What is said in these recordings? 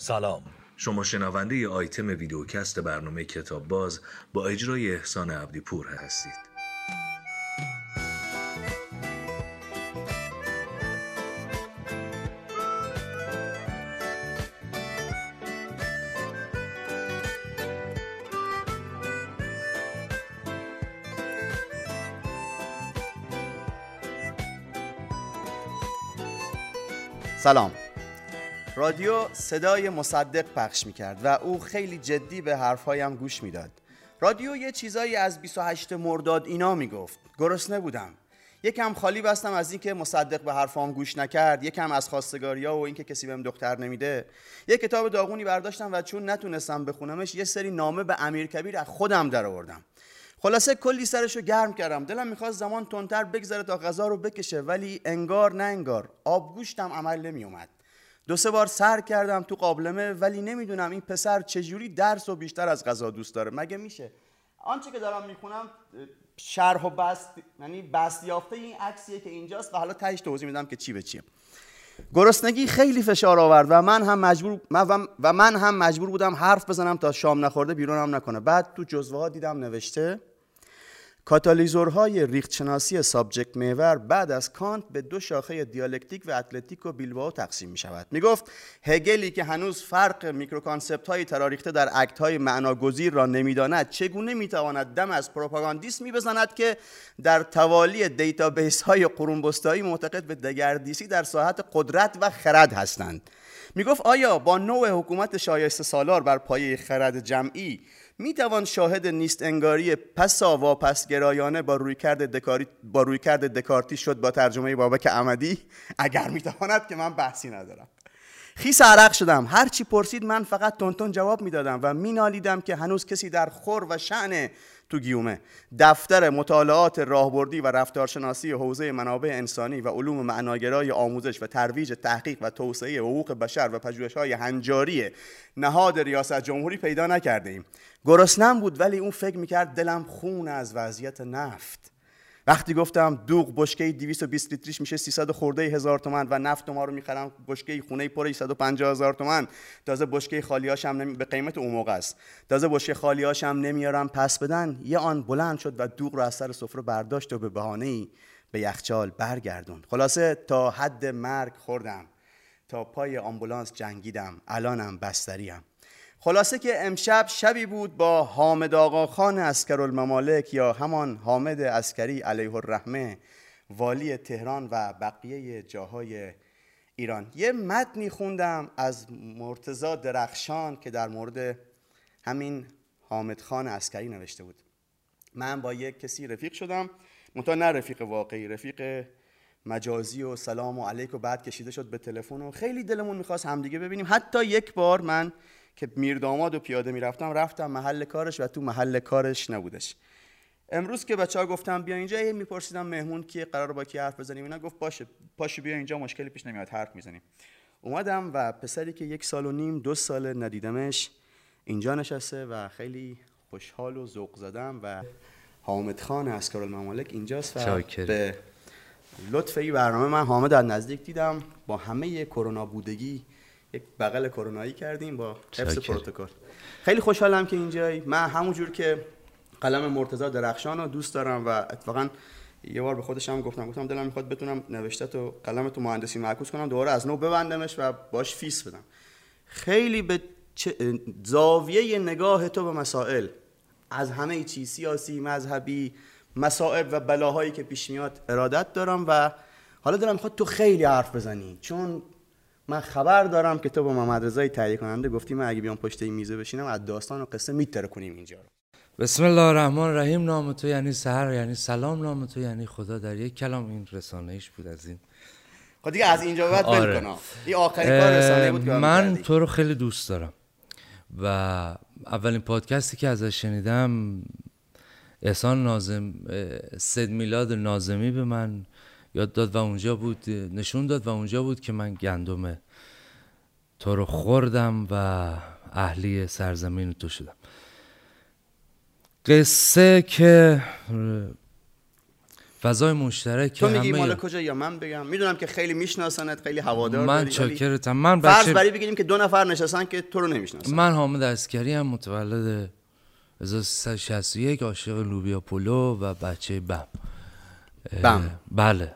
سلام. شما شنونده ی آیتم ویدیوکست برنامه کتاب باز با اجرای احسان عبدی پور هستید. سلام. رادیو صدای مصدق پخش می‌کرد و او خیلی جدی به حرفهایم گوش می‌داد. رادیو یه چیزایی از 28 مرداد اینا می‌گفت. گرسنه بودم. یکم خالی بستم از اینکه مصدق به حرفام گوش نکرد یکم از خواستگاریا و اینکه کسی بهم دختر نمیده. یه کتاب داغونی برداشتم و چون نتونستم بخونمش یه سری نامه به امیر کبیر از خودم در آوردم خلاصه کلی سرشو گرم کردم. دلم می‌خواست زمان تندتر بگذره تا غذا رو بکشه ولی انگار نه انگار. آبگوشتم عمل نمیومد دو سه بار سر کردم تو قابلمه ولی نمی‌دونم این پسر چجوری درس و بیشتر از غذا دوست داره. مگه میشه؟ آنچه که دارم می‌خونم شرح و بسط یعنی بسط یافته این عکسیه که اینجاست و حالا تهش توضیح میدم که چی به چیه. گرسنگی خیلی فشار آورد و من هم مجبور و من هم مجبور بودم حرف بزنم تا شام نخورده بیرونم نکنه. بعد تو جزوه ها دیدم نوشته کاتالیزورهای ریختشناسی subject محور بعد از کانت به دو شاخه دیالکتیک و اتلتیک و تقسیم می شود می گفت هگلی که هنوز فرق microconcept های تراریخته در act های معناگزیر را نمی‌داند چگونه می‌تواند دم از پروپاگاندیسمی بزند که در توالی database های قرون معتقد به دگردیسی در ساحت قدرت و خرد هستند؟ می گفت آیا با نوع حکومت شایسته سالار بر پایه خرد جمعی می توان شاهد نیست انگاری پسا واپس گرایانه با روی کرد دکاری با روی کرد دکارتی شد با ترجمه بابک احمدی؟ اگر می تواند که من بحثی ندارم. خیس عرق شدم. هر چی پرسید من فقط تونتون جواب می‌دادم و مینالیدم که هنوز کسی در خور و شعن تو گیومه. دفتر مطالعات راهبردی و رفتارشناسی حوزه منابع انسانی و علوم معناگرای آموزش و ترویج تحقیق و توسعه حقوق بشر و پژوهش‌های هنجاری نهاد ریاست جمهوری پیدا نکرده ایم گرسنم بود ولی اون فکر می‌کرد دلم خون از وضعیت نفت. وقتی گفتم دوغ بشکه 220 لیتریش میشه 300 خورده هزار تومن و نفت ما رو می‌خرم بشکه خونه پر 150 هزار تومن. تازه بشکه خالیاش هم نمی... به قیمت اون موقع است. تازه بشکه خالیاش هم نمیارم پس بدن یه آن بلند شد و دوغ رو از سر سفره برداشت و به بهانه ای به یخچال برگردون خلاصه تا حد مرگ خوردم. تا پای آمبولانس جنگیدم. الانم بستریم. خلاصه که امشب شبی بود با حامد آقا خان اسکرالممالک یا همان حامد اسکری علیه الرحمه والی تهران و بقیه جاهای ایران. یه متنی خوندم از مرتزا درخشان که در مورد همین حامد خان اسکری نوشته بود. من با یک کسی رفیق شدم منتها نه رفیق واقعی رفیق مجازی و سلام و علیک و بعد کشیده شد به تلفن و خیلی دلمون می‌خواست همدیگه ببینیم. حتی یک بار من که میرداماد و پیاده می‌رفتم رفتم محل کارش و تو محل کارش نبودش. امروز که بچه ها گفتم بیا اینجا یه میپرسیدم مهمون که قرار با کی حرف بزنیم؟ اینا گفت باشه پاشو بیا اینجا مشکلی پیش نمیاد حرف می‌زنیم. اومدم و پسری که یک سال و نیم دو سال ندیدمش اینجا نشسته و خیلی خوشحال و ذوق زدم و حامد خان اسکار الممالک اینجاست و به لطف برنامه من حامد از نزدیک دیدم. با همه کرونا بودگی یک بغل کرونایی کردیم با حفظ پروتکل. خیلی خوشحالم که اینجایی من همونجور که قلم مرتضی درخشان رو دوست دارم و اتفاقا یه بار به خودش هم گفتم گفتم دلم می‌خواد بتونم نوشته تو قلم تو مهندسی معکوس کنم دوباره از نو ببندمش و باش فیس بدم. خیلی به زاویه نگاه تو به مسائل از همه چی سیاسی مذهبی مسائل و بلاهایی که پیش میاد ارادت دارم و حالا دلم می‌خواد تو خیلی حرف بزنی. چون من خبر دارم که تو با محمد رضای تهیه کننده گفتی من اگه بیام پشت این میزه بشینم از داستان و قصه میتره کنیم اینجا رو. بسم الله الرحمن الرحیم. نام تو یعنی سهر یعنی سلام. نام تو یعنی خدا. در یک کلام این رسانه ایش بود از این. خب دیگه از اینجا بعد آره. این آخرین کار رسانه بود که من تو رو خیلی دوست دارم و اولین پادکستی که ازش شنیدم احسان نازم سید میلاد نازمی به من یاد داد و اونجا بود نشون داد و اونجا بود که من گندم تو رو خوردم و اهلی سرزمین تو شدم. قصه که فضای مشترک تو میگی مال کجا یا من بگم. می‌دونم که خیلی میشناسنت خیلی هوادار من چاکرتم. من فرض بچه بری بگیریم که دو نفر نشستن که تو رو نمی‌شناسن. من حامد اسکری هم متولد 1361 عاشق لوبیا پلو و بچه بم. بم. بله.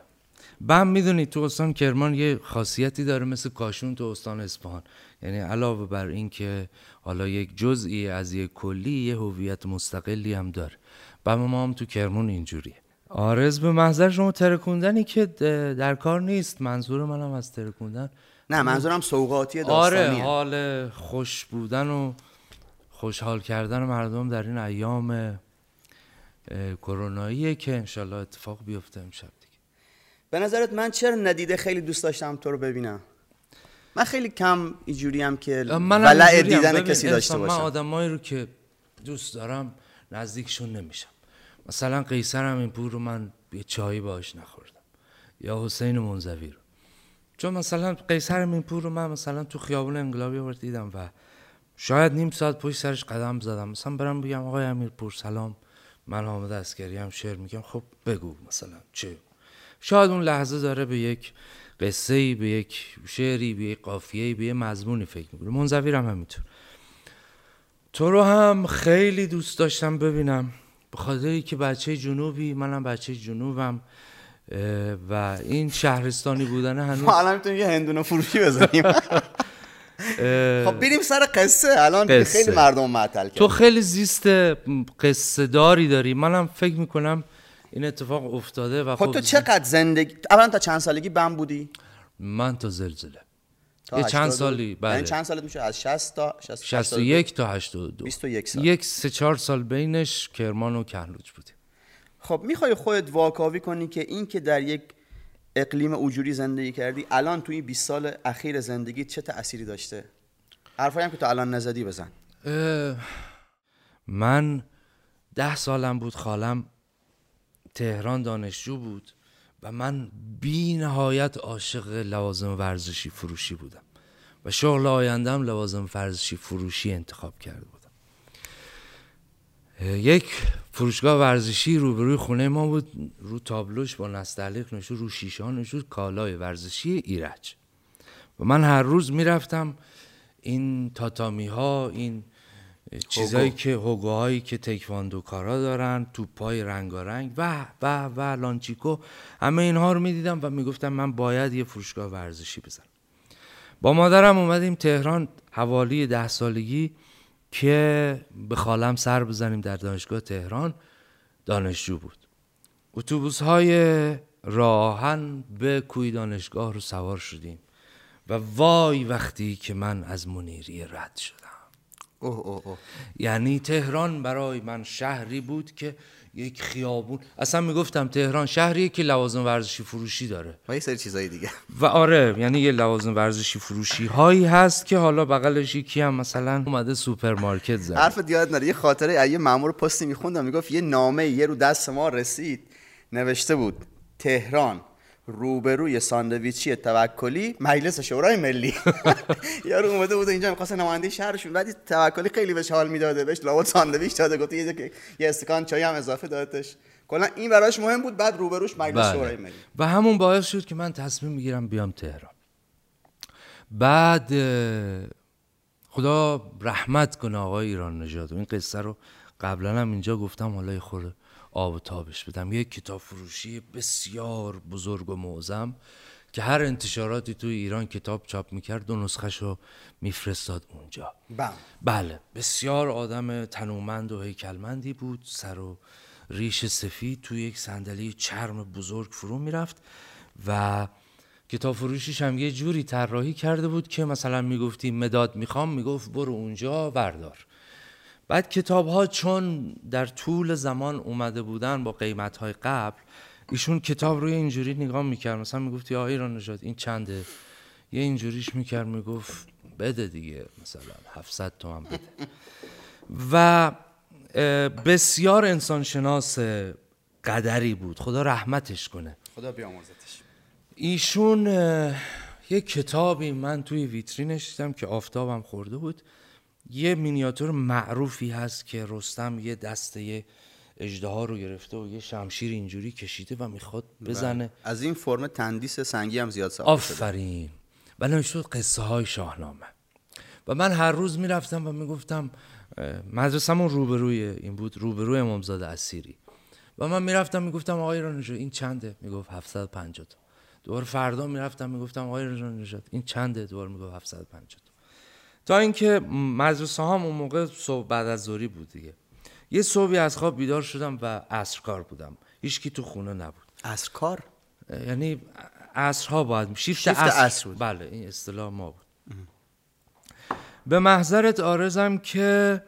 بم می‌دونی تو استان کرمان یه خاصیتی داره مثل کاشون تو استان اصفهان. یعنی علاوه بر این که حالا یک جزئی از یک کلی یه هویت مستقلی هم داره. بم ما هم تو کرمان اینجوریه. آرز به محضر شما ترکوندنی که در کار نیست. منظور منم از ترکوندن. نه منظورم سوغاتی آره داستانیه. حال خوش بودن و خوشحال کردن مردم در این ایام کروناییه که انشالله اتفاق بیفته امشب. به نظرت من چرا ندیده خیلی دوست داشتم تو رو ببینم؟ من خیلی کم اینجوری هم که ولع اینجوریم. دیدن کسی داشته انسان، من باشم آدمایی رو که دوست دارم نزدیکشون نمیشم. مثلا قیصر هم این پور رو من یه چایی باش نخوردم. یا حسین منزوی رو. چون مثلا قیصر این پور رو من مثلا تو خیابون انقلابی آورد دیدم و شاید نیم ساعت پشت سرش قدم زدم. مثلا برم بگم آقای امیر پور سلام. من حامد اسکری هم شعر میگم. خب بگو مثلا چه شاید اون لحظه داره به یک قصه ای به یک شعری به یک قافیه به یک مضمونی فکر می‌کنه. منزوی هم همینطور. تو رو هم خیلی دوست داشتم ببینم. به خاطری که بچه جنوبی منم بچه جنوبم و این شهرستانی بودن هنوز ما الان می‌تونیم یه هندونه فروشی بزنیم. خب بریم سر قصه. الان قصه. خیلی مردم معطل تو کرد خیلی زیست قصه داری داری. منم فکر می‌کنم این اتفاق افتاده و خب تو چقدر زندگی اولا تا چند سالگی بم بودی؟ من تا زلزله. تا یه چند 82. سالی بله. یعنی چند سالت میشه از 60 تا 60 61 تا 82 21 سال. یک سه چهار سال بینش کرمان و کهلوج بودیم خب می‌خوای خودت واکاوی کنی که این که در یک اقلیم اوجوری زندگی کردی الان توی 20 سال اخیر زندگی چه تأثیری داشته؟ حرفایی هم که تو الان نزدی بزن. من ده سالم بود خالم. تهران دانشجو بود و من بی نهایت عاشق لوازم ورزشی فروشی بودم و شغل آیندهم لوازم ورزشی فروشی انتخاب کرده بودم. یک فروشگاه ورزشی روبروی خونه ما بود رو تابلوش با نستعلیق نشود رو شیشه ها نشود کالای ورزشی ایرج. و من هر روز می‌رفتم این تاتامی ها این چیزایی که هوگوهایی که تکواندو کارا دارن توپای رنگارنگ و و و لانچیکو همه اینها رو می‌دیدم و می‌گفتم من باید یه فروشگاه ورزشی بزنم. با مادرم اومدیم تهران حوالی ده سالگی که به خالم سر بزنیم در دانشگاه تهران. دانشجو بود. اتوبوس های راه‌آهن به کوی دانشگاه رو سوار شدیم. و وای وقتی که من از منیریه رد شدم. اوه اوه اوه. یعنی تهران برای من شهری بود که یک خیابون اصلا می‌گفتم تهران شهریه که لوازم ورزشی فروشی داره. و یه سری چیزای دیگه. و آره یعنی یه لوازم ورزشی فروشی هایی هست که حالا بغلش یکی هم مثلا اومده سوپرمارکت زد حرف یاد نره. یه خاطره یه مامور پستی میخوندم می‌گفت یه نامه یه رو دست ما رسید نوشته بود تهران. روبروی ساندویچی توکلی مجلس شورای ملی. یارو اومده بود اینجا می‌خواست نماینده شهرشون بعد توکلی خیلی بهش حال می‌داده بهش لابد ساندویچ داده گفت یه یه استکان چای هم اضافه دادتش. کلا این براش مهم بود بعد روبروش مجلس شورای بله. ملی. و همون باعث شد که من تصمیم می‌گیرم بیام تهران. بعد خدا رحمت کنه آقای ایران نژاد این قصه رو قبلا هم اینجا گفتم حالا خورده آب و تابش بدم. یک کتاب فروشی بسیار بزرگ و معظم که هر انتشاراتی توی ایران کتاب چاپ می‌کرد دو نسخش رو میفرستاد اونجا. بم بله. بسیار آدم تنومند و هیکلمندی بود. سر و ریش سفید توی یک صندلی چرم بزرگ فرو می‌رفت و کتاب فروشیش هم یه جوری طراحی کرده بود که مثلا می‌گفتی مداد می‌خوام می‌گفت برو اونجا بردار بعد کتاب ها چون در طول زمان اومده بودن با قیمت های قبل ایشون کتاب روی اینجوری نگاه می‌کرد. مثلا می‌گفتی آقا ایران نژاد این چنده؟ یه اینجوریش می‌کرد می‌گفت بده دیگه مثلا 700 تومن بده. و بسیار انسانشناس قدری بود. خدا رحمتش کنه. خدا بیامرزتش. ایشون یه کتابی من توی ویترینش دیدم که آفتابم خورده بود. یه مینیاتور معروفی هست که رستم یه دسته اجده رو گرفته و یه شمشیر اینجوری کشیده و می‌خواد بزنه. از این فرم تندیس سنگی هم زیاد ساخته آفرین. و نوشته بود قصه های شاهنامه. و من هر روز می‌رفتم و می‌گفتم مدرسه‌مون روبروی این بود روبروی امامزاده اسیری. و من می‌رفتم می‌گفتم آقای نژاد این چنده؟ می‌گفت 750 تا. دوباره فردا می‌رفتم می‌گفتم آقای نژاد این چنده؟ دوباره می‌گفت 750 تا اینکه مدرسه هم اون موقع صبح بعد از ظهری بود دیگه. یه صبحی از خواب بیدار شدم و عصر کار بودم. هیچکی تو خونه نبود. از کار یعنی عصرها باید شیفت, شیفت عصر, عصر بود. بله این اصطلاح ما بود. به محضرت آرزم که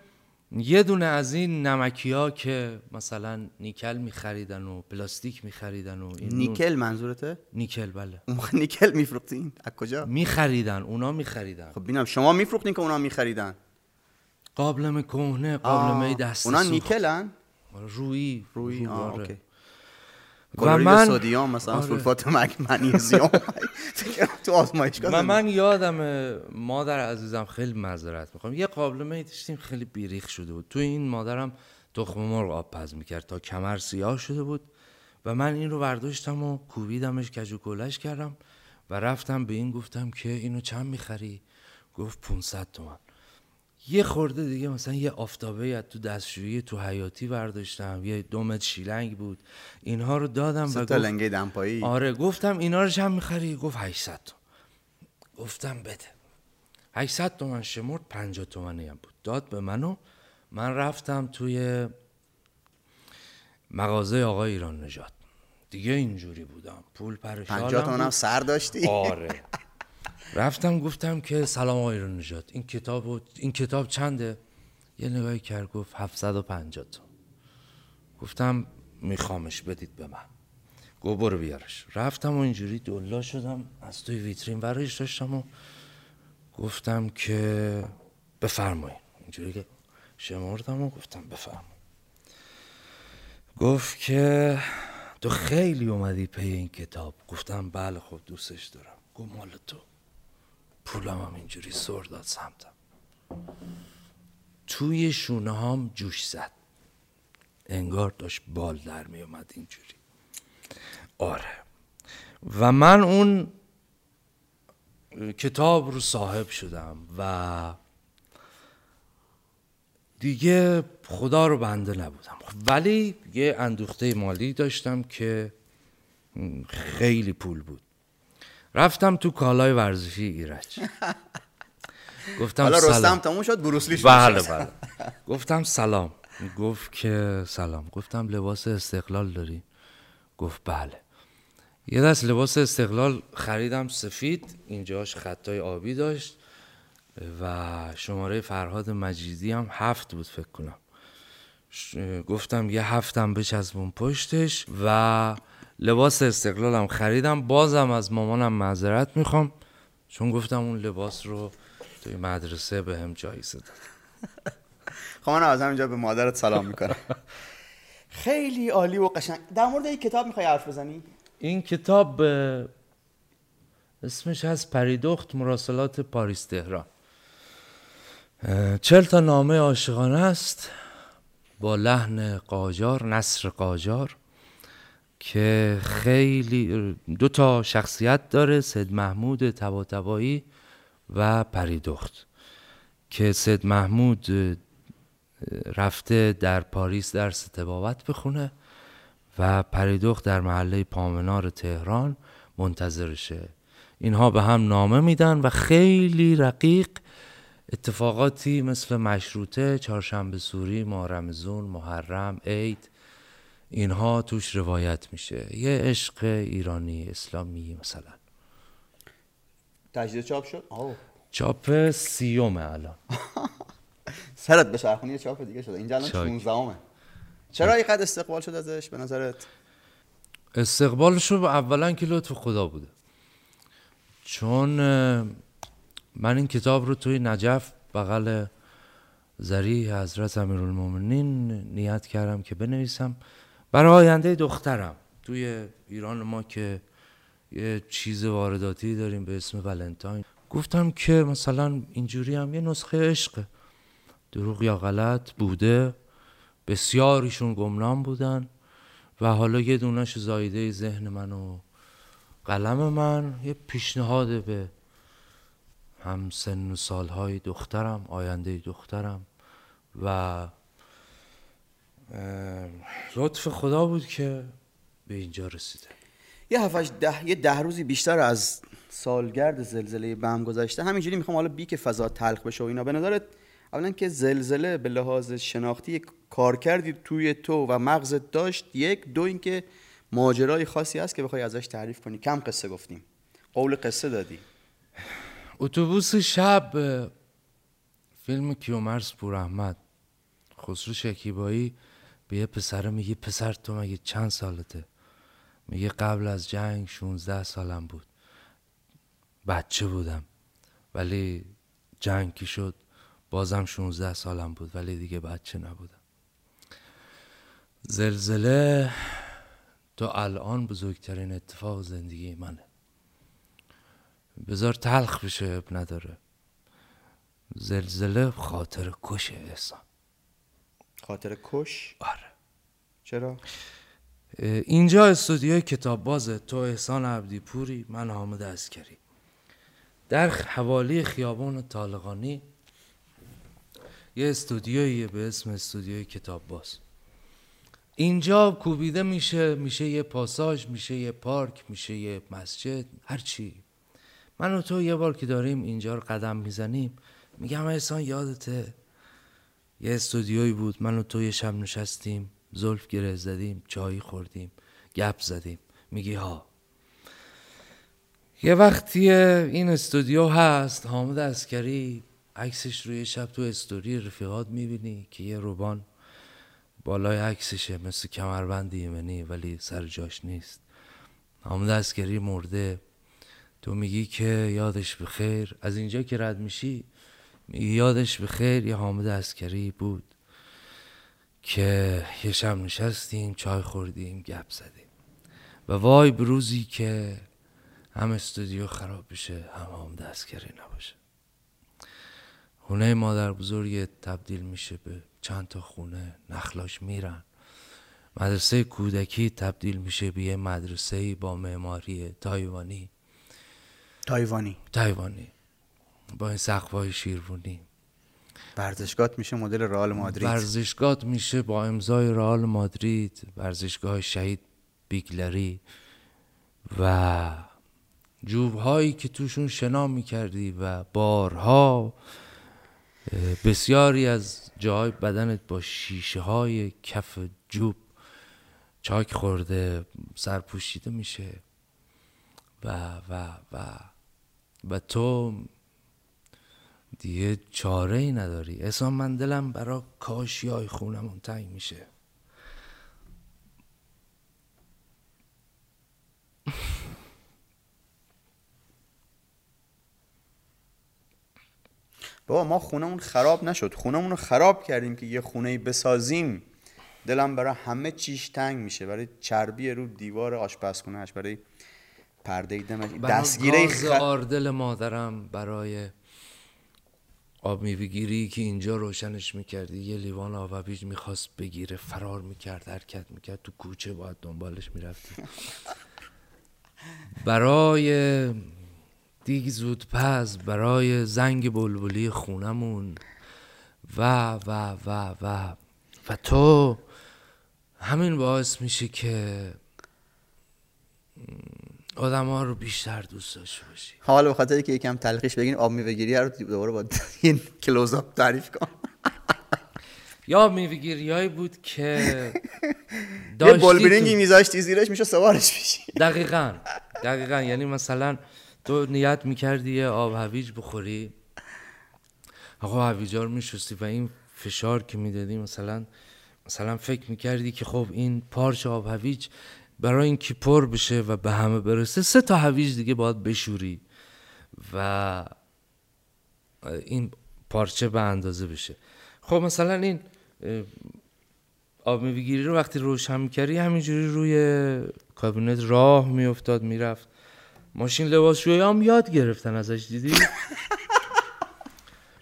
یه دونه از این نمکی ها که مثلا نیکل میخریدن و پلاستیک میخریدن و این نیکل منظورته؟ نیکل بله. اون نیکل میفروختین؟ از کجا؟ میخریدن اونا میخریدن. خب ببینم شما میفروختین که اونا میخریدن؟ قابلمه کهنه قابلمه دست اونا. نیکلن؟ روی روی آه آره. اوکی. و من سدیم مثلا آره. سولفات منیزیم تو آزمایشگاه و. من یادم مادر عزیزم خیلی معذرت می‌خوام. یه قابلمه داشتیم خیلی بیریخ شده بود. تو این مادرم تخم مرغ آب پز می‌کرد تا کمر سیاه شده بود و من این رو برداشتم و کوبیدمش کج و کلش کردم و رفتم به این گفتم که اینو چند می‌خری؟ گفت 500 تومن. یه خورده دیگه مثلا یه آفتابه از تو دستشویی تو حیاتی برداشتم یه دومت شیلنگ بود. اینها رو دادم و تا لنگه دمپایی. آره گفتم اینا رو چند می‌خری؟ گفت 800 تومن. گفتم بده. 800 تومن شمرد 50 تومنی هم بود. داد به منو من رفتم توی مغازه آقای ایران نجات دیگه اینجوری بودم. پول پرشالم 50 تومن هم. سر داشتی؟ آره. رفتم گفتم که سلام آقای نجات این کتاب این کتاب چنده؟ یه نگاهی کرد گفت 750 تومن گفتم میخوامش بدید به من. گفت برو بیارش. رفتم و اینجوری دلا شدم از توی ویترین ورش داشتم و گفتم که بفرمایید اینجوری که شمردم و گفتم بفرمایید گفت که تو خیلی اومدی پی این کتاب. گفتم بله خب دوستش دارم. گفت مال تو. پولم هم اینجوری سر داد سمتم. توی شونه هام جوش زد. انگار داشت بال در می اومد اینجوری. آره. و من اون کتاب رو صاحب شدم و دیگه خدا رو بنده نبودم. ولی یه اندوخته مالی داشتم که خیلی پول بود. رفتم تو کالای ورزشی ایرج. گفتم حالا سلام. رستم تموم شد بروسلی شروع بله شد. بله. گفتم سلام. گفت که سلام. گفتم لباس استقلال داری؟ گفت بله. یه دست لباس استقلال خریدم سفید. اینجاش خطای آبی داشت. و شماره فرهاد مجیدی هم هفت بود فکر کنم. گفتم یه هفتم بچسبون پشتش و لباس استقلالم خریدم بازم از مامانم معذرت می‌خوام. چون گفتم اون لباس رو توی مدرسه به هم جایزه داد خب من از همینجا به مادرت سلام می‌کنم. خیلی عالی و قشنگ. در مورد این کتاب می‌خوای حرف بزنی؟ این کتاب اسمش از پریدخت مراسلات پاریس تهران. چل تا نامه عاشقانه است. با لحن قاجار نصر قاجار. که خیلی دو تا شخصیت داره سید محمود تباتبایی و پریدخت که سید محمود رفته در پاریس درس تبابت بخونه و پریدخت در محله پامنار تهران منتظرشه. اینها به هم نامه میدن و خیلی رقیق اتفاقاتی مثل مشروطه چهارشنبه سوری ماه محرم عید اینها توش روایت میشه. یه عشق ایرانی اسلامی مثلا. تجدید چاپ شد؟ آه. چاپ سیومه الان. سرت به شرخونی چاپ دیگه شده. اینجا الان چاک. 16 همه چرا اینقدر استقبال شد ازش به نظرت؟ استقبالش رو اولا که لطف خدا بوده. چون من این کتاب رو توی نجف بغل زری حضرت امیرالمومنین نیت کردم که بنویسم. برای آینده دخترم. توی ایران ما که یه چیز وارداتی داریم به اسم ولنتاین. گفتم که مثلا اینجوری هم یه نسخه عشقه دروغ یا غلط بوده. بسیاریشون گمنام بودن. و حالا یه دونش زایده ذهن من و قلم من. یه پیشنهاد به هم سن و سالهای دخترم آینده دخترم. و لطف خدا بود که به اینجا رسیده. یه هفتش ده یه ده روزی بیشتر از سالگرد زلزله بم گذشته. همینجوری می‌خوام حالا بی که فضا تلخ بشه و اینا. به نظرت اولا که زلزله به لحاظ شناختی کار کردی توی تو و مغزت داشت یک. دو اینکه ماجرای خاصی هست که بخوای ازش تعریف کنی. کم قصه گفتیم. قول قصه دادی. اتوبوس شب فیلم کیومرس پور احمد خسرو شکیبایی به یه پسره میگه پسر تو مگه چند سالته؟ میگه قبل از جنگ 16 سالم بود. بچه بودم. ولی جنگ کی شد؟ بازم 16 سالم بود ولی دیگه بچه نبودم. زلزله تو الان بزرگترین اتفاق زندگی منه. بذار تلخ بشه اب نداره. زلزله خاطر کشه احسان. خاطر کش؟ آره. چرا؟ اینجا استودیوی کتاب بازه تو احسان عبدی پوری من حامد اسکری در حوالی خیابان طالقانی یه استودیویه به اسم استودیوی کتاب باز. اینجا کوبیده میشه میشه یه پاساژ میشه یه پارک میشه یه مسجد هرچی من و تو یه بار که داریم اینجا رو قدم می‌زنیم میگم احسان یادته؟ یه استودیویی بود. من و تو یه شب نشستیم زلف گره زدیم چایی خوردیم گپ زدیم. میگی ها. یه وقتی این استودیو هست حامد اسکری عکسش روی شب تو استوری رفیقات می‌بینی که یه روبان بالای عکسشه مثل کمربند یمنی ولی سر جاش نیست. حامد عسکری مرده. تو میگی که یادش بخیر. از اینجا که رد میشی یادش بخیر یه حامد عسکری بود که یه شب نشستیم چای خوردیم گپ زدیم. و وای به روزی که هم استودیو خراب بشه هم حامد عسکری نباشه. خونه مادر بزرگ تبدیل میشه به چند تا خونه نخلاش میرن. مدرسه کودکی تبدیل میشه به یه مدرسه با معماری تایوانی. تایوانی. تایوانی. با این سقفای شیروانی. ورزشگاه میشه مدل رئال مادرید. ورزشگاه میشه با امضای رئال مادرید ورزشگاه شهید بیگلری و جوبهایی که توشون شنا می‌کردی و بارها بسیاری از جای بدنت با شیشه های کف جوب چاک خورده سرپوشیده میشه. و و و و تو دیگه چاره ای نداری. اصلا من دلم برا کاشی های خونمون تنگ میشه. بابا ما خونمون خراب نشد. خونمون رو خراب کردیم که یه خونه بسازیم. دلم برای همه چیش تنگ میشه. برای چربی رو دیوار آشپزخونهش برای پرده دمش. دستگیره خ... آردل مادرم برای آب میوهگیری که اینجا روشنش می‌کردی یه لیوان آب می‌خواست بگیره فرار می‌کرد حرکت می‌کرد تو کوچه باید دنبالش می‌رفتی. برای دیگ زود پز برای زنگ بلبلی خونمون و و و و و تو همین باعث میشه که آدم ها رو بیشتر دوست داشته باشی. حالا به خاطر که یکم تلخیش بگین آب میوهگیری رو دوباره با این کلوزاپ تعریف کن. یا میوهگیری هایی بود که یه بولبرینگی میذاشتی زیرش میشه سوارش بشی دقیقا دقیقا. یعنی مثلا تو نیت می‌کردی یه آب هویج بخوری. آقا هویجا رو میشستی و این فشار که می‌دادی مثلا مثلا فکر می‌کردی که خب این پارچ آب هویج برای اینکه پر بشه و به همه برسه سه تا هویج دیگه باید بشوری و این پارچه به اندازه بشه. خب مثلا این آب میوهگیری رو وقتی روشن می‌کردی همینجوری روی کابینت راه میافتاد می‌رفت. ماشین لباسشویی هم یاد گرفتن ازش دیدی؟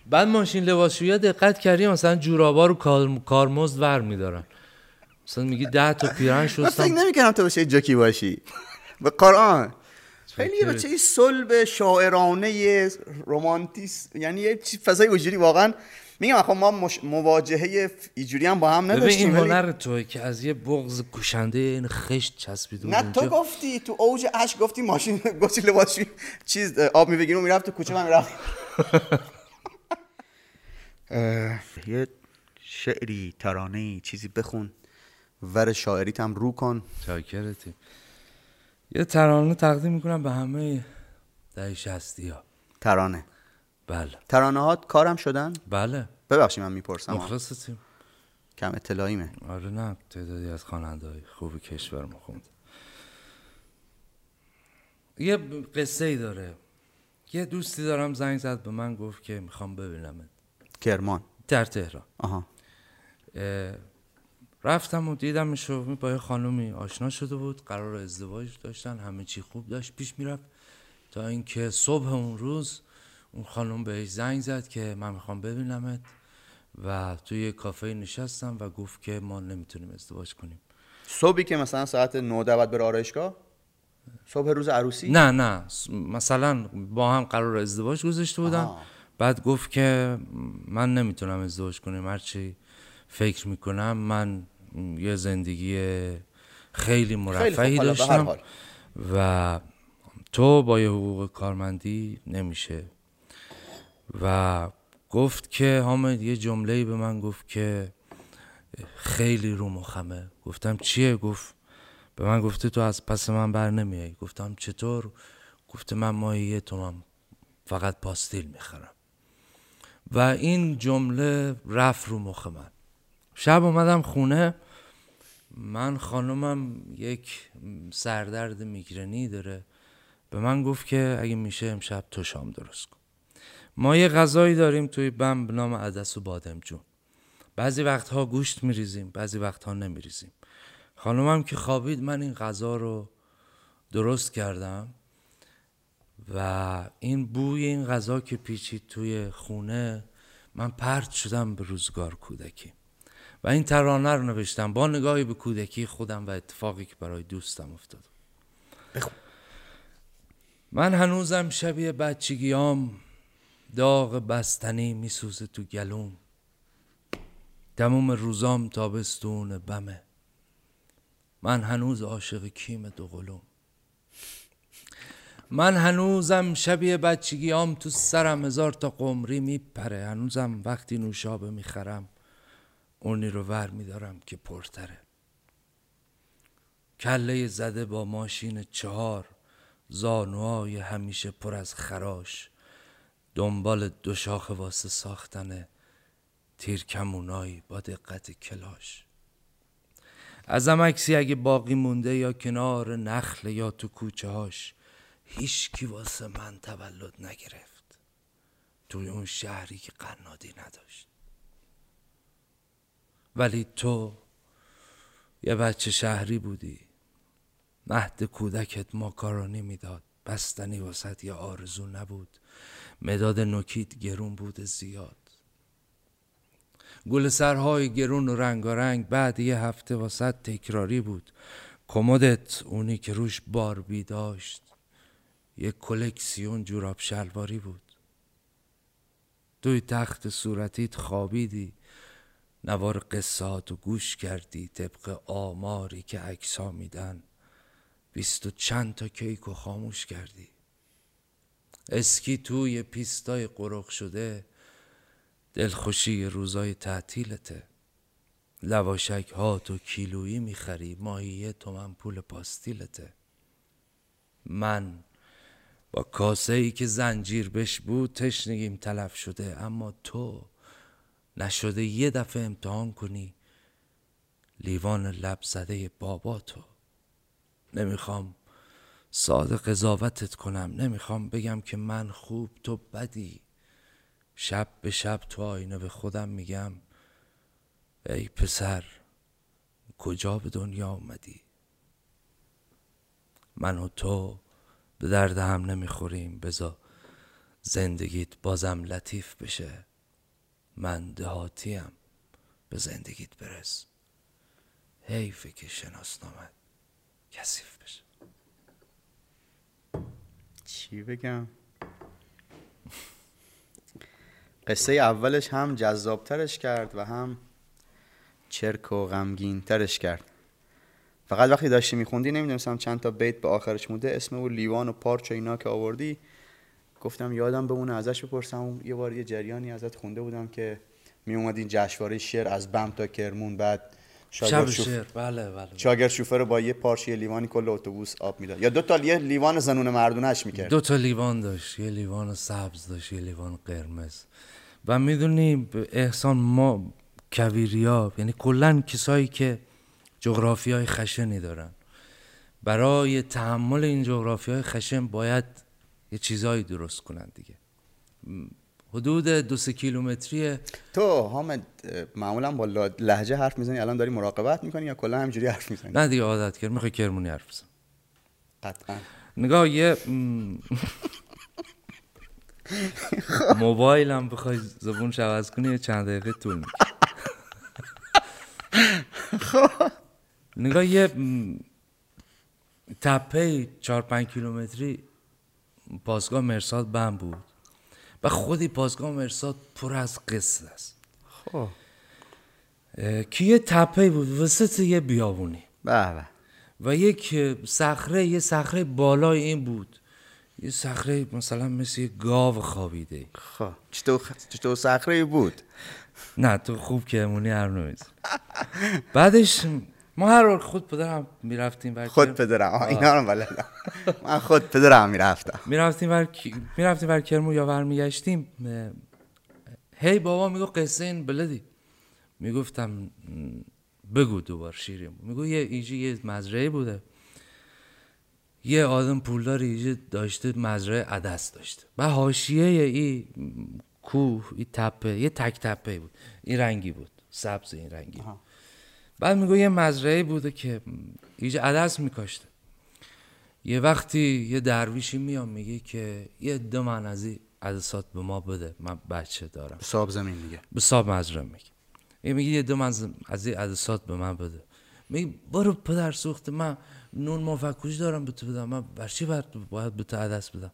بعد ماشین لباسشویی دقت کردی مثلا جورابا رو کار- کارمزد ور میدارن. مثلا میگی ده تا پیرن من فکر شستم نمی‌کنم تو بشه جاکی باشی. به قرآن. خیلی یه. بچه صلب شاعرانه رمانتیس یعنی یه چیز فضای وجودی واقعا میگم خب ما مش... مواجهه اینجوری هم با هم ببین نداشتیم این ولی- هنر توی که از یه بغض کشنده این خشت چسبیده بود نه تو. گفتی تو اوج عشق گفتی ماشین گفتی لباسشویی چیز آب میبگیریم می‌رفت تو کوچه من می‌رفت. یه شعری ترانه چیزی بخون. ور شاعریت هم رو کن. چاکرتی. یه ترانه تقدیم می‌کنم به همه دهه شستی ها ترانه. بله. ترانه ها کارم شدن؟ بله. ببخشید من می‌پرسم. مخلصتیم. کم اطلاعیمه. آره نه تعدادی از خواننده های خوب کشور ما یه قصه ای داره. یه دوستی دارم زنگ زد به من گفت که می‌خوام ببینمت. کرمان. در تهران. آها. اه، رفتم و دیدمش و با یه خانومی آشنا شده بود قرار ازدواج داشتن همه چی خوب داشت پیش می‌رفت. تا اینکه صبح اون روز اون خانم بهش زنگ زد که من می‌خوام ببینمت و توی کافه نشستم و گفت که ما نمی‌تونیم ازدواج کنیم. صبحی که مثلا ساعت 9 بعد بره آرایشگاه؟ صبح روز عروسی؟ نه نه. مثلا با هم قرار ازدواج گذاشته بودن. آها. بعد گفت که من نمی‌تونم ازدواج کنیم هرچی فکر می‌کنم من یه زندگی خیلی مرفهی هر داشتم و تو با یه حقوق کارمندی نمیشه. و گفت که حامد یه جمله به من گفت که خیلی رو مخمه. گفتم چیه؟ گفت به من گفته تو از پس من بر نمیای. گفتم چطور؟ گفته من ماهی یه تومن فقط پاستیل می‌خرم. و این جمله رفت رو مخ من شب اومدم خونه من خانمم یک سردرد میگرنی داره. به من گفت که اگه میشه امشب تو شام درست کن. ما یه غذایی داریم توی بم به نام عدس و بادمجون بعضی وقتها گوشت میریزیم بعضی وقتها نمیریزیم. خانمم که خوابید من این غذا رو درست کردم و این بوی این غذا که پیچید توی خونه من پرت شدم به روزگار کودکی. و این ترانه رو نوشتم. با نگاهی به کودکی خودم و اتفاقی که برای دوستم افتاد. من هنوزم شبیه بچگیام داغ بستنی میسوزه تو گلوم. تموم روزام تابستون بمه. من هنوز عاشق کیم دوقلوم. من هنوزم شبیه بچگیام تو سرم هزار تا قمری میپره. هنوزم وقتی نوشابه می‌خرم اونی رو ور میدارم که پرتره. کله زده با ماشین چهار زانوهای همیشه پر از خراش. دنبال دو شاخه واسه ساختن تیرکمونایی با دقت کلاش. ازم عکسی اگه باقی مونده یا کنار نخل یا تو کوچه هاش هیچکی واسه من تولد نگرفت. توی اون شهری که قنادی نداشت. ولی تو یه بچه شهری بودی. مهد کودکت ماکارونی می‌داد. بستنی واسط یه آرزو نبود. مداد نوکیت گرون بود زیاد. گل سرهای گرون و رنگارنگ بعد یه هفته واسط تکراری بود. کمدت اونی که روش باربی داشت. یه کلکسیون جوراب شلواری بود. توی تخت صورتیت خوابیدی. نوار قصات و گوش کردی طبق آماری که عکسا میدن. بیست و چند تا کیک و خاموش کردی. اسکی توی پیستای قرق شده دلخوشی روزای تعطیلته. لواشک ها تو کیلویی می‌خری ماهیه تومن پول پاستیلته. من با کاسه ای که زنجیر بش بود تشنگیم تلف شده اما تو نشده یه دفعه امتحان کنی. لیوان لب زده بابا تو. نمی‌خوام ساده قضاوتت کنم. نمی‌خوام بگم که من خوب تو بدی. شب به شب تو آینه به خودم میگم ای پسر کجا به دنیا اومدی؟ من و تو به درد هم نمی‌خوریم. بزا زندگیت بازم لطیف بشه. من دهاتیم. به زندگیت برس. حیفه که شناسنامت کثیف بشه. چی بگم؟ قصه اولش هم جذابترش کرد و هم چرک و غمگین ترش کرد. فقط وقتی داشتی میخوندی نمی‌دونستم چند تا بیت به آخرش موده اسم او لیوان و پارچ و اینا که آوردی. گفتم یادم بمونه ازش بپرسم. یه بار یه جریانی ازت خونده بودم که می اومد این جشنواره شعر از بم تا کرمون بعد شاگرد شوف- شعر. بله بله شاگرد شوفر با یه پارچ یه لیوانی کل اتوبوس آب می‌داد. یا دو تا یه لیوان زنون مردونش می‌کرد. دو تا لیوان داشت. یه لیوان سبز داشت یه لیوان قرمز. و می‌دونی احسان ما کویریا یعنی کلا کسایی که جغرافی های خشنی دارن. برای تحمل این جغرافی های خشن باید یه چیزایی درست کنن دیگه. حدود دو سه کیلومتری تو حامد معمولا با لهجه حرف می‌زنی الان داری مراقبت می‌کنی یا کلا همجوری حرف می‌زنی؟ نه دیگه عادت کرد می‌خوای کرمونی حرف بزن. قطعا. نگاه یه م، موبایلم بخوای زبونش عوض کنی یه چند دقیقه طول می‌کشه. نگاه یه تپه چهار پنج کیلومتری پاسگاه مرساد بم بود. و خودی پاسگاه مرساد پر از قصه است. خب. که یه تپه بود. وسط یه بیابونی؟ به به. و یک صخره یه صخره بالای این بود. یه صخره مثلا مثل یه گاو خوابیده. خب. چطور چطور صخره بود؟ نه تو خوب که امونی هر بعدش ما هر خود پدرم می‌رفتیم ور خود پدرم. آه، اینا رو بلدم من خود پدرم می‌رفتم. می‌رفتیم ور می‌رفتیم ور کرمو یا ور میگشتیم هی بابا میگو قصه این بلدی. می‌گفتم بگو دوبار شیریم میگو یه ایجی یه مزرعه بوده. یه آدم پولدار ایجی داشته مزرعه عدس داشته. و حاشیه ای کوه این تپه یه تک تپه بود. این رنگی بود. سبز این رنگی بود. بعد میگو یه مزرعه بوده که ایجا عدس میکاشته. یه وقتی یه درویشی میاد میگه که یه دو من از عدسات به ما بده من بچه دارم. ساب زمین دیگه به صاحب مزرعه میگه. یه میگه یه دو من از- این عدسات به من بده. میگه برو پدر سوخته من نون مفکوش دارم به تو بدم. من بر چی باید, به تو عدس بدم.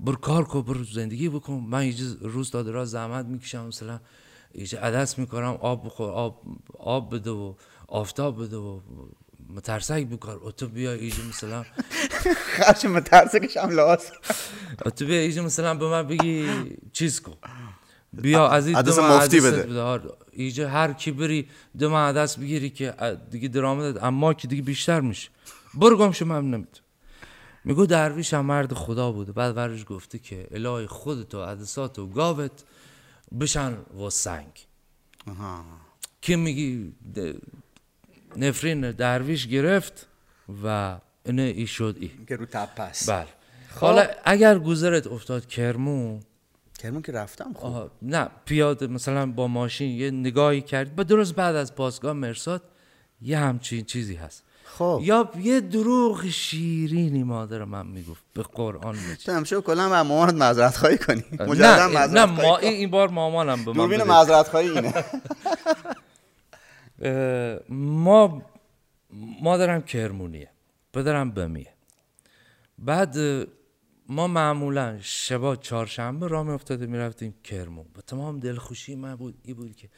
برو کار کن برو زندگی بکن. من اینجا روز تا دراز زحمت می‌کشم مثلا اینجا عدس می‌کنم آب بخور آب آب بده و آفتاب بده و مترسک بکار و تو بیا اینجا مثلا خرش مترسکش هم لاس تو بیا اینجا مثلا به من بگی چیز کن. بیا از این دو مفتی بده. آره. اینجا هر کی بری دو من عدس بگیری که دیگه درآمدت اما که دیگه بیشتر میشه. برو گم شو من نمی‌تونم. میگو درویش هم مرد خدا بوده. بعد ورش گفته که الهی خودت و عدسات و گاوت بشن و سنگ. آها. که میگی؟ نفرین درویش گرفت و اینه ای شد ای. که رو تپه است بله حالا اگر گذرت افتاد کرمون کرمون که رفتم خب. آها، نه پیاده مثلا با ماشین یه نگاهی کرد. با درست بعد از پاسگاه مرساد یه همچین چیزی هست. خب. یا یه دروغ شیرینی مادر من می‌گفت به قرآن تو مجید همشه کلا با مامانت معذرت خواهی کنی. نه نه ما این این بار مامانم به من دوربین. معذرت خواهی اینه. ما مادرم کرمونیه پدرم بمیه. بعد ما معمولا شبا چهارشنبه راه میافتاده می‌رفتیم کرمون. و تمام دلخوشی من بود این بود که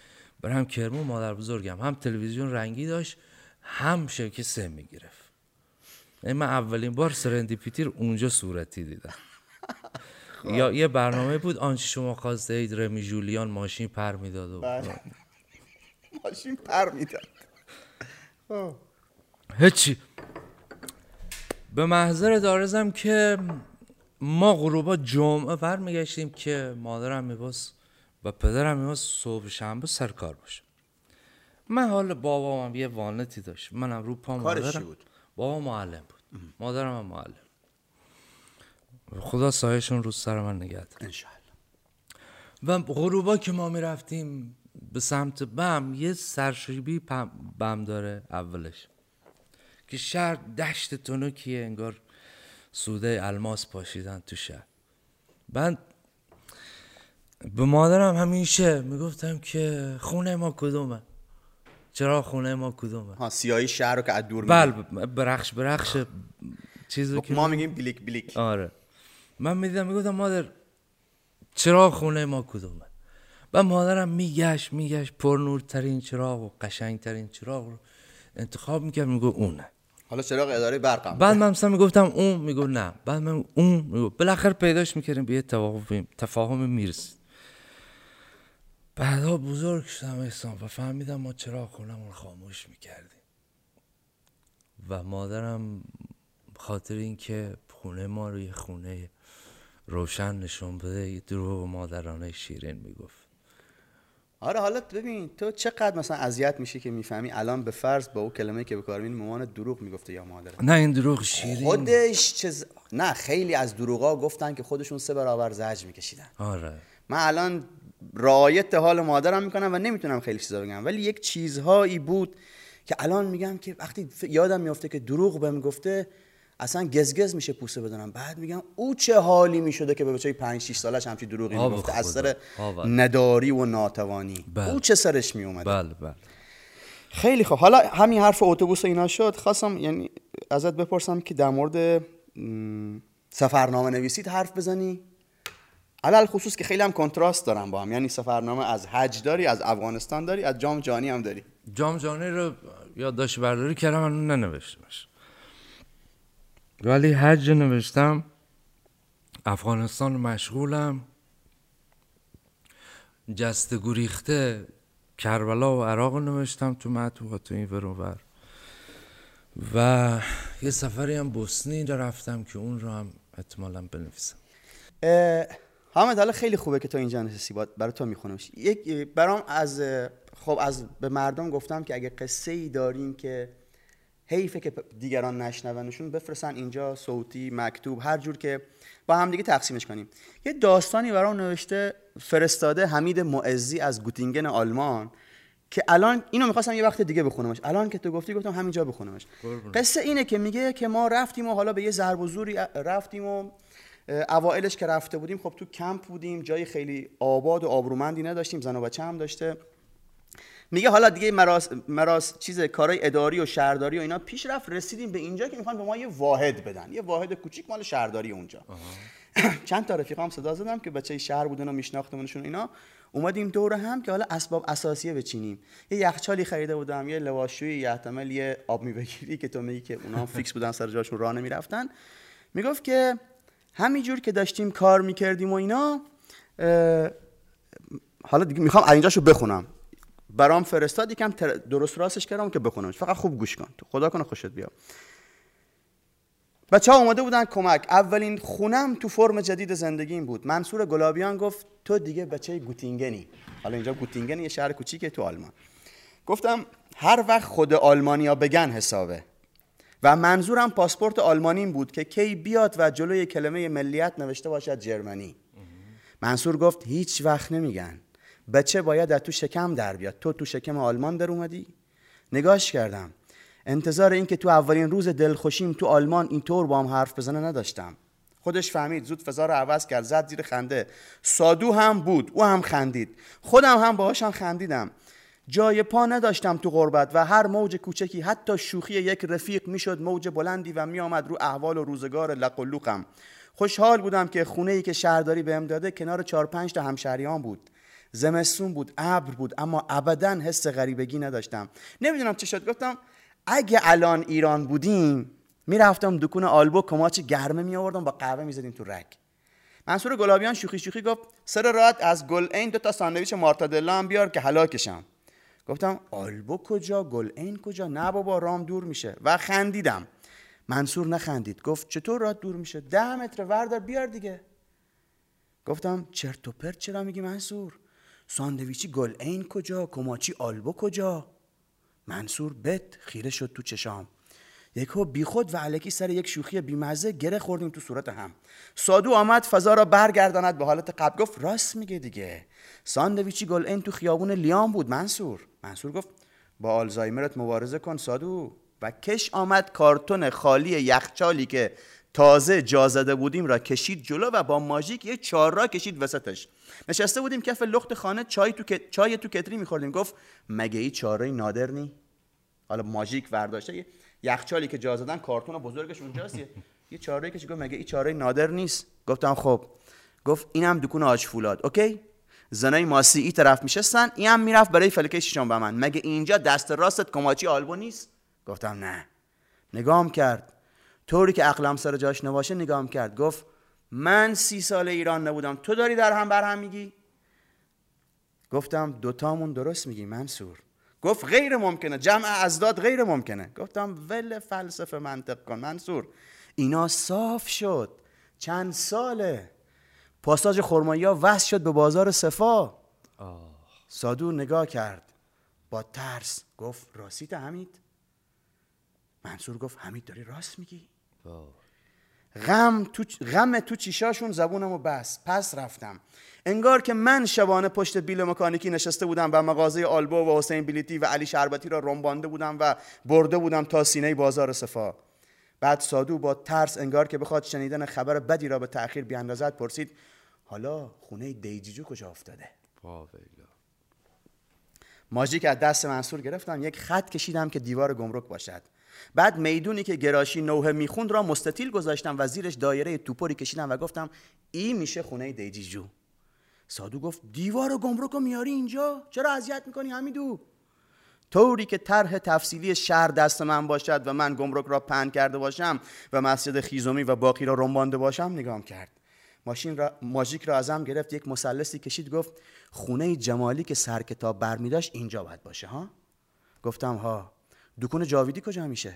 برم کرمون مادر بزرگم. هم تلویزیون رنگی داشت هم شبکه سه می‌گرفت. یعنی من اولین بار سرندیپیتی رو اونجا صورتی دیدم. یا یه برنامه بود آنچه شما خواسته اید رمی جولیان ماشین پر می‌داد و ماشین پر می‌داد. خب. هیچی به محضر دارزم که ما غروبا جمعه ور میگشتیم که مادرم میباس و پدرم میباس صبح شنبه سر کار باشه. من حال بابام هم یه وانتی داشت. منم رو پا مادرم. بود؟ بابا معلم بود. مادرم هم معلم. خدا سایشون رو سر من نگه داره. انشالله و غروبا که ما می‌رفتیم به سمت بم یه سرشیبی بم داره اولش. که شهر دشت تنکیه انگار سوده الماس پاشیدن تو شهر. بعد به مادرم همیشه می‌گفتم که خونه ما کدومه؟ چرا خونه ما کدومه؟ ها سیاهی شهر رو که از دور بله برخش برخش چیزی که ما میگیم بلیک بلیک. آره. من می‌دیدم می‌گفتم مادر چرا خونه ما کدومه؟ و مادرم میگشت میگشت پر نورترین چراغ و قشنگترین چراغ رو انتخاب می‌کرد میگو اونه. حالا چراغ اداره برقم. بعد من مثلا می‌گفتم اون میگو نه. بعد من اون میگو بالاخره پیداش می‌کردیم به یه تفاهم تفاهم می‌رسید. بعدا بزرگ شدم احسان و فهمیدم ما چرا خونمون خاموش می‌کردیم. و مادرم خاطر اینکه خونه ما رو یه خونه روشن نشون بده یه دروغ مادرانه شیرین می‌گفت. آره حالا ببین تو چقدر مثلا اذیت میشی که می‌فهمی الان به فرض با او کلمه که به کار می‌بینی مامان دروغ می‌گفته یا مادر؟ نه این دروغ شیرین. خودش چز... نه خیلی از دروغا گفتن که خودشون سه برابر زج میکشیدن. آره. من الان رعایت حال مادرم می‌کنم و نمی‌تونم خیلی چیزا بگم ولی یک چیزهایی بود که الان میگم که وقتی یادم میافته که دروغ بهم گفته اصلا گزگز میشه پوسه بدنم بعد میگم او چه حالی می‌شده که به بچه 5 6 سالش همچی دروغی می‌گفته. از. سر. نداری و ناتوانی. بله. او چه سرش میومده بله بله. خیلی خوب. حالا همین حرف اتوبوس اینا شد. خواستم یعنی ازت بپرسم که در مورد سفرنامه نویسید حرف بزنی؟ علل خصوص که خیلی هم کنتراست دارم با هم. یعنی سفرنامه از حج داری از افغانستان داری از جام جهانی هم داری. جام جهانی رو یادداشت برداری کردم من ننوشتمش. ولی حج نوشتم افغانستان مشغولم. جست گریخته کربلا و عراق نوشتم تو مطبوعات تو این ور اون ور. و یه سفری هم بوسنی رفتم که اون رو هم احتمالا بنویسم. حامد حالا خیلی خوبه که تو اینجا نشستی برای تو میخونمش. یک برام از خب از به مردم گفتم که اگه قصه ای دارین که حیفه که دیگران نشنونشون بفرستن اینجا صوتی مکتوب هر جور که با هم دیگه تقسیمش کنیم. یه داستانی برام نوشته فرستاده حمید معزی از گوتینگن آلمان که الان اینو می‌خواستم یه وقت دیگه بخونمش. الان که تو گفتی گفتم همینجا بخونمش. قصه اینه که میگه که ما رفتیم و حالا به یه ضرب و زوری رفتیم و اوائلش که رفته بودیم خب تو کمپ بودیم جای خیلی آباد و آبرومندی نداشتیم زن و بچه هم داشته. میگه حالا دیگه مراس, مراس چیز کارهای اداری و شهرداری و اینا پیش رفت رسیدیم به اینجا که می‌خوان به ما یه واحد بدن. یه واحد کوچیک مال شهرداری اونجا. چند تا رفیقام صدا زدم که بچه شهر بودن و میشناختمونشون اینا. اومدیم دور هم که حالا اسباب اساسیه بچینیم. یه یخچالی خریده بودم یه لباسشویی یه احتمال یه آب میبگیری که تو میگی که اونا فیکس بودن سر جاشون راه نمی‌رفتن. می‌گفت که همینجور که داشتیم کار می‌کردیم و اینا حالا دیگه می‌خوام اینجاشو بخونم. برام فرستاد یکم درست راستش کردم که بخونمش فقط خوب گوش کن. خدا کنه خوشت بیاد. بچه ها اومده بودن کمک. اولین خونم تو فرم جدید زندگیم بود. منصور گلابیان گفت تو دیگه بچه گوتینگنی. حالا اینجا گوتینگن یه شهر کوچیکه تو آلمان. گفتم هر وقت خود آلمانیا بگن حسابه. و منظورم پاسپورت آلمانیم بود که کی بیاد و جلوی کلمه ملیت نوشته باشد جرمنی. منصور گفت هیچ وقت نمیگن. بچه باید از تو شکم در بیاد؟ تو تو شکم آلمان در اومدی؟ نگاش کردم. انتظار این که تو اولین روز دلخوشیم تو آلمان اینطور با هم حرف بزنه نداشتم. خودش فهمید زود فضا رو عوض کرد زد زیر خنده. سادو هم بود او هم خندید. خودم هم باهاشم خندیدم. جای پا نداشتم تو غربت و هر موج کوچکی حتی شوخی یک رفیق می‌شد موج بلندی و میآمد رو احوال و روزگار لق و لوقم خوشحال بودم که خونه ای که شهرداری بهم داده کنار چهار پنج تا همشهریان بود. زمستون بود ابر بود اما ابدا حس غریبگی نداشتم. نمی‌دونم چه شد گفتم اگه الان ایران بودیم می‌رفتم دکون آلبو کماچ گرمه می آوردم با قهوه می‌زدیم تو رگ. منصور گلابیان شوخی شوخی گفت سر راحت از گل این دو تا ساندویچ مارتادلا هم بیار که هلاکشم. گفتم آلبو کجا گل این کجا؟ نه بابا رام دور میشه. و خندیدم. منصور نخندید گفت چطور راه دور میشه؟ ده متر وردار بیار دیگه. گفتم چرت و پرت چرا میگی منصور؟ ساندویچی گل این کجا کماچی آلبو کجا؟ منصور بت خیره شد تو چشام. یکو بیخود و علکی سر یک شوخی بیمزه گره خوردیم تو صورت هم. سادو آمد فضا را برگرداند به حالت قبل. گفت راست میگه دیگه. ساندویچی گل این تو خیابون لیام بود منصور. منصور گفت با آلزایمرت مبارزه کن سادو. و کش آمد کارتون خالی یخچالی که تازه جا زده بودیم را کشید جلو و با ماژیک یه چهار را کشید وسطش. نشسته بودیم کف لخت خانه چای تو چای تو کتری میخوردیم. گفت مگه ای چاره نادر نی؟ حالا ماژیک ورداشته یخچالی که جا زدن کارتون بزرگش اونجاست. یه چاره کشید. گفت مگه ای چاره نادر نیست؟ گفتم خب. گفت اینم دکون آج فولاد اوکی؟ زنای ماسی ای طرف میشستن این هم می‌رفت برای فلکه شیشان به من مگه اینجا دست راستت کماچی آلبو نیست؟ گفتم نه. نگام کرد. طوری که عقلم سر جاش نباشه نگام کرد. گفت من سی سال ایران نبودم. تو داری در هم بر هم میگی؟ گفتم دوتامون درست میگی منصور. گفت غیر ممکنه. جمع ازداد غیر ممکنه. گفتم ول فلسفه منطق کن منصور. اینا صاف شد. چند ساله. پاساج خرمایی ها وصل شد به بازار صفا. سادو نگاه کرد. با ترس گفت راستیت حمید؟ منصور گفت حمید داری راست میگی؟ غم تو غم تو چیشاشون زبونمو بس پس رفتم. انگار که من شبانه پشت بیل مکانیکی نشسته بودم و مغازه آلبو و حسین بیلیتی و علی شربتی را رنبانده بودم و برده بودم تا سینه بازار صفا. بعد سادو با ترس انگار که بخواد شنیدن خبر بدی را به تأخیر بیاندازد پرسید حالا خونه دیجیجو کجا افتاده؟ ماژیک از دست منصور گرفتم یک خط کشیدم که دیوار گمرک باشد. بعد می‌دونی که گراشی نوه می‌خوند را مستطیل گذاشتم و زیرش دایره توپری کشیدم و گفتم این میشه خونه دیجیجو. سادو گفت دیوار گمرک رو میاری اینجا؟ چرا اذیت می‌کنی همیدو طوری که طرح تفصیلی شهر دست من باشد و من گمرک را پهن کرده باشم و مسجد خیزومی و باقی را رنبانده باشم نگام کرد. ماشین را ماژیک را ازم گرفت یک مثلثی کشید گفت خونه جمالی که سر کتاب برمی اینجا باید باشه ها؟ گفتم ها. دکون جاویدی کجا میشه؟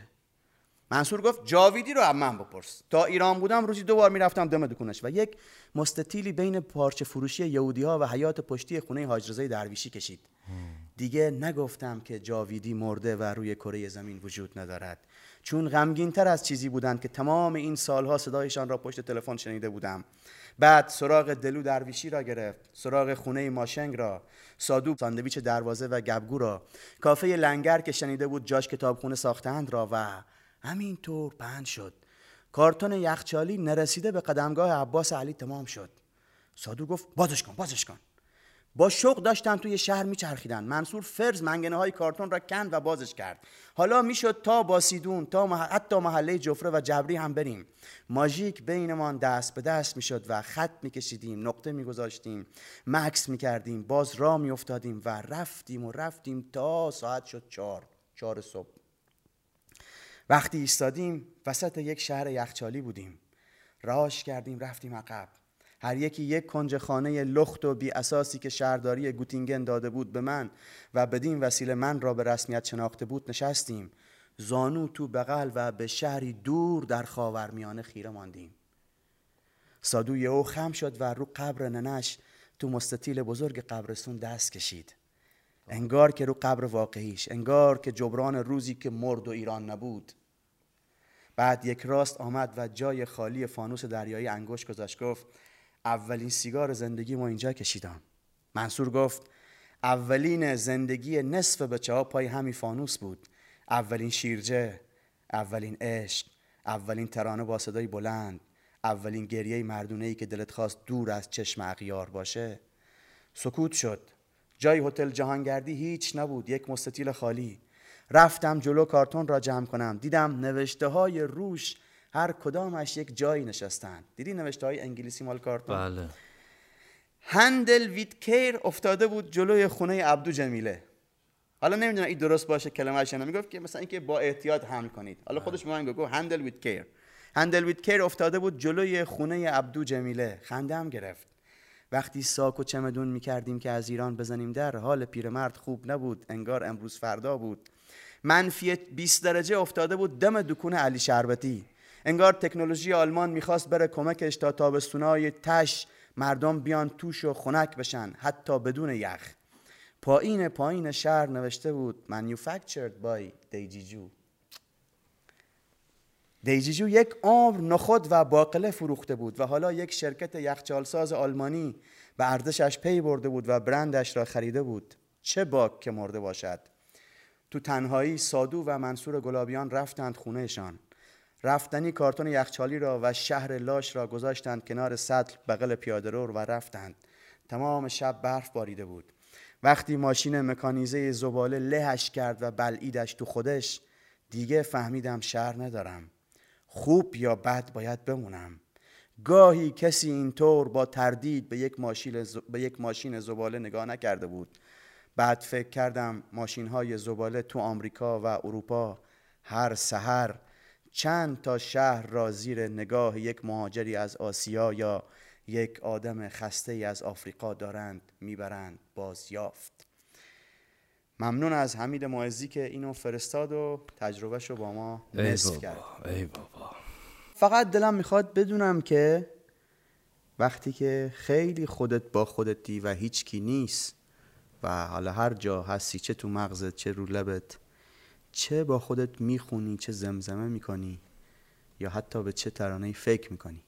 منصور گفت جاویدی رو من بپرس. تا ایران بودم روزی دو بار می‌رفتم دم دکونش و یک مستطیلی بین پارچه فروشی یهودی ها و حیات پشتی خونه حاج رضای درویشی کشید. دیگه نگفتم که جاویدی مرده و روی کره زمین وجود ندارد. چون غمگین تر از چیزی بودند که تمام این سالها صدایشان را پشت تلفن شنیده بودم. بعد سراغ دلو درویشی را گرفت. سراغ خونه ماشنگ را. سادو ساندویچ دروازه و گبگو را کافه لنگر که شنیده بود جاش کتابخونه ساختند را و همینطور پند شد. کارتون یخچالی نرسیده به قدمگاه عباس علی تمام شد. سادو گفت بازش کن بازش کن. با شوق داشتن توی شهر میچرخیدن. منصور فرز منگنه های کارتون را کند و بازش کرد. حالا می‌شد تا باسیدون تا حتی محله جفره و جبری هم بریم. ماژیک بینمان دست به دست می‌شد و خط میکشیدیم نقطه میگذاشتیم. مکس می‌کردیم باز را میافتادیم و رفتیم و رفتیم تا ساعت شد چهار چهار صبح. وقتی ایستادیم وسط یک شهر یخچالی بودیم. راش کردیم رفتیم عقب. هر یکی یک کنج خانه لخت و بی اساسی که شهرداری گوتینگن داده بود به من و بدین وسیله من را به رسمیت شناخته بود نشستیم. زانو تو بغل و به شهری دور در خاورمیانه خیره ماندیم. سادو او خم شد و رو قبر ننش تو مستطیل بزرگ قبرستون دست کشید. انگار که رو قبر واقعیش انگار که جبران روزی که مرد و ایران نبود. بعد یک راست آمد و جای خالی فانوس دریایی انگوش گذاشت گفت اولین سیگار زندگی ما اینجا کشیدم. منصور گفت اولین زندگی نصف بچه ها پای همین فانوس بود. اولین شیرجه اولین عشق اولین ترانه با صدای بلند اولین گریه مردونه ای که دلت خواست دور از چشم اغیار باشه. سکوت شد. جای هتل جهانگردی هیچ نبود یک مستطیل خالی. رفتم جلو کارتون را جمع کنم. دیدم نوشته های روش هر کدامش یک جایی نشستن دیدی نوشته های انگلیسی مال کارتون؟ بله. هندل ویت کیر افتاده بود جلوی خونه عبدو جمیله. حالا نمی‌دونم این درست باشه کلمه نه. می‌گفت که مثلا اینکه با احتیاط حمل کنید. حالا خودش به من گفت هندل ویت کیر. هندل ویت کیر افتاده بود جلوی خونه عبدو جمیله. خندم گرفت. وقتی ساک و چمدون می‌کردیم که از ایران بزنیم در حال پیرمرد خوب نبود. انگار امروز فردا بود. منفی 20 درجه افتاده بود. دم دکون علی شربتی. انگار تکنولوژی آلمان می‌خواست بره کمکش تا تابستونای تش مردم بیان توش و خنک بشن حتی بدون یخ. پایین پایین شهر نوشته بود manufactured by دیجیجو دیجیجو یک عمر نخود و باقله فروخته بود و حالا یک شرکت یخچالساز آلمانی به ارزشش پی برده بود و برندش را خریده بود. چه باک که مرده باشد. تو تنهایی سادو و منصور گلابیان رفتند خونهشان. رفتنی کارتون یخچالی را و شهر لاش را گذاشتند کنار سطل بغل پیاده و رفتند. تمام شب برف باریده بود. وقتی ماشین مکانیزه زباله لهش کرد و بلعیدش تو خودش دیگه فهمیدم شهر ندارم. خوب یا بد باید بمونم. گاهی کسی اینطور با تردید به یک ماشین به یک ماشین زباله نگاه نکرده بود. بعد فکر کردم ماشین های زباله تو آمریکا و اروپا هر سحر چند تا شهر را زیر نگاه یک مهاجری از آسیا یا یک آدم خسته از آفریقا دارند می‌برند بازیافت. ممنون از حمید معزی که اینو فرستاد و تجربهش رو با ما نصف کرد. ای بابا. فقط دلم می‌خواد بدونم که وقتی که خیلی خودت با خودتی و هیچکی نیست و حالا هر جا هستی چه تو مغزت چه رو لبت چه با خودت می‌خونی چه زمزمه می‌کنی یا حتی به چه ترانه فکر می‌کنی؟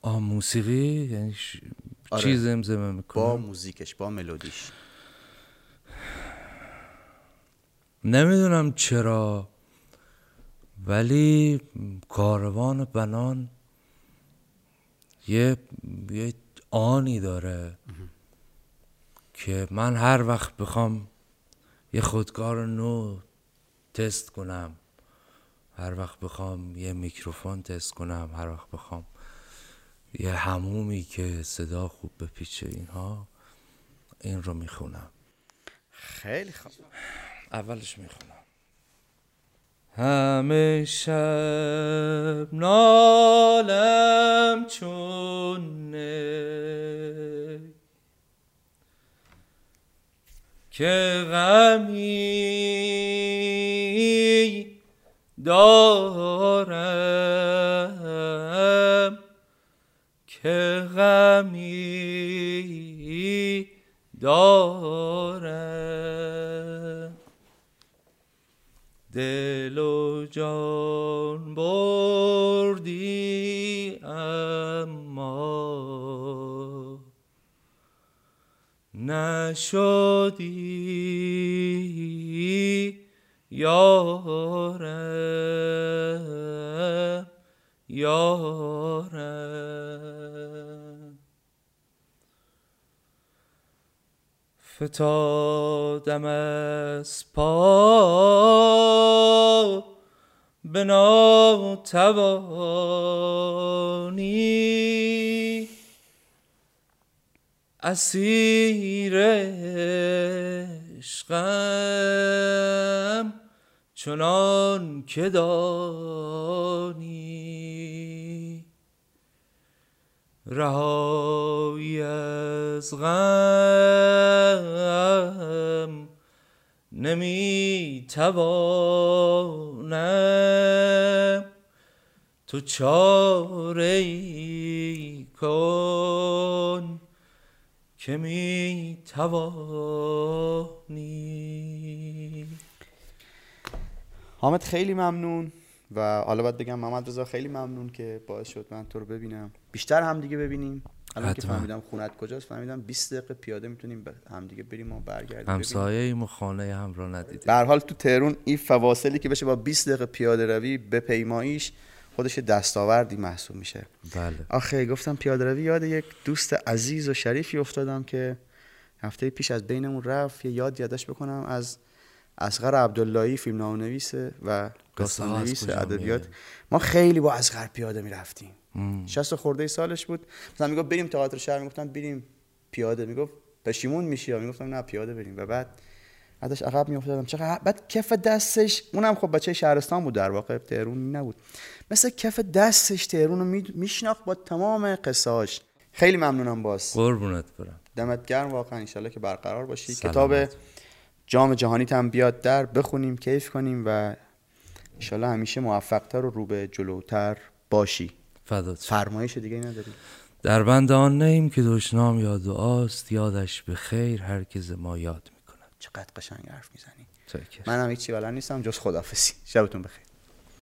آه موسیقی؟ یعنی ش... آره. چی زمزمه می‌کنم با موزیکش با ملودیش. نمی‌دونم چرا ولی کاروان بنان یه یه آنی داره که من هر وقت بخوام یه خودکار نو تست کنم. هر وقت بخوام یه میکروفون تست کنم. هر وقت بخوام یه همومی که صدا خوب بپیچه اینها این رو می‌خونم. خیلی خوب اولش می‌خونم. همه شب نالم چون نی که غمی دارم که غمی دارم. دل و جان بردی نشدی یارم یارم فتادم از پا به ناتوانی. اسیر عشقم چنان که دانی. رهایی از غم نمی توانم تو چاره ای کن. که می توانی حامد خیلی ممنون. و حالا باید بگم محمد رضا خیلی ممنون که باعث شد من تو رو ببینم. بیشتر همدیگه ببینیم. الان که. فهمیدم خونت کجاست فهمیدم 20 دقیقه پیاده می‌تونیم به همدیگه بریم و برگردیم. همسایه ایم و خانه هم رو ندیده به هر حال تو تهرون این فواصلی که بشه با 20 دقیقه پیاده روی به پیماییش خودش دستاوردی محسوب میشه. بله. آخه گفتم پیاده روی یاد یک دوست عزیز و شریفی افتادم که هفته پیش از بینمون رفت. یه یاد یادش بکنم از اصغر عبداللهی فیلم نویسه و داستان نویس ادبیات؟ ما خیلی با اصغر پیاده می‌رفتیم. مم. 60 خورده سالش بود. مثلا می‌گفت بریم تئاتر شهر. می‌گفتم بریم پیاده. می‌گفت پشیمون میشی یا؟ می‌گفتم نه پیاده بریم. و بعد ازش عقب میافتادم. چقدر بعد کف دستش اونم خب بچه شهرستان بود در واقع تهرون نبود. مثل کف دستش تهرون رو میشناخت با تمام قصهاش خیلی ممنونم باز. قربونت برم. دمت گرم. واقعا انشالله که برقرار باشی. سلامت. کتاب جام جهانیت هم بیاد در بخونیم کیف کنیم و انشالله همیشه موفقتر و رو به جلوتر باشی. فدات. فرمایش دیگه نداری؟ در بند آن نیم که دشنام یا دعاست یادش به خیر هر ما یاد چقدر قشنگ حرف می‌زنی. منم هیچی بلد نیستم جز خدافسی شبتون بخیر.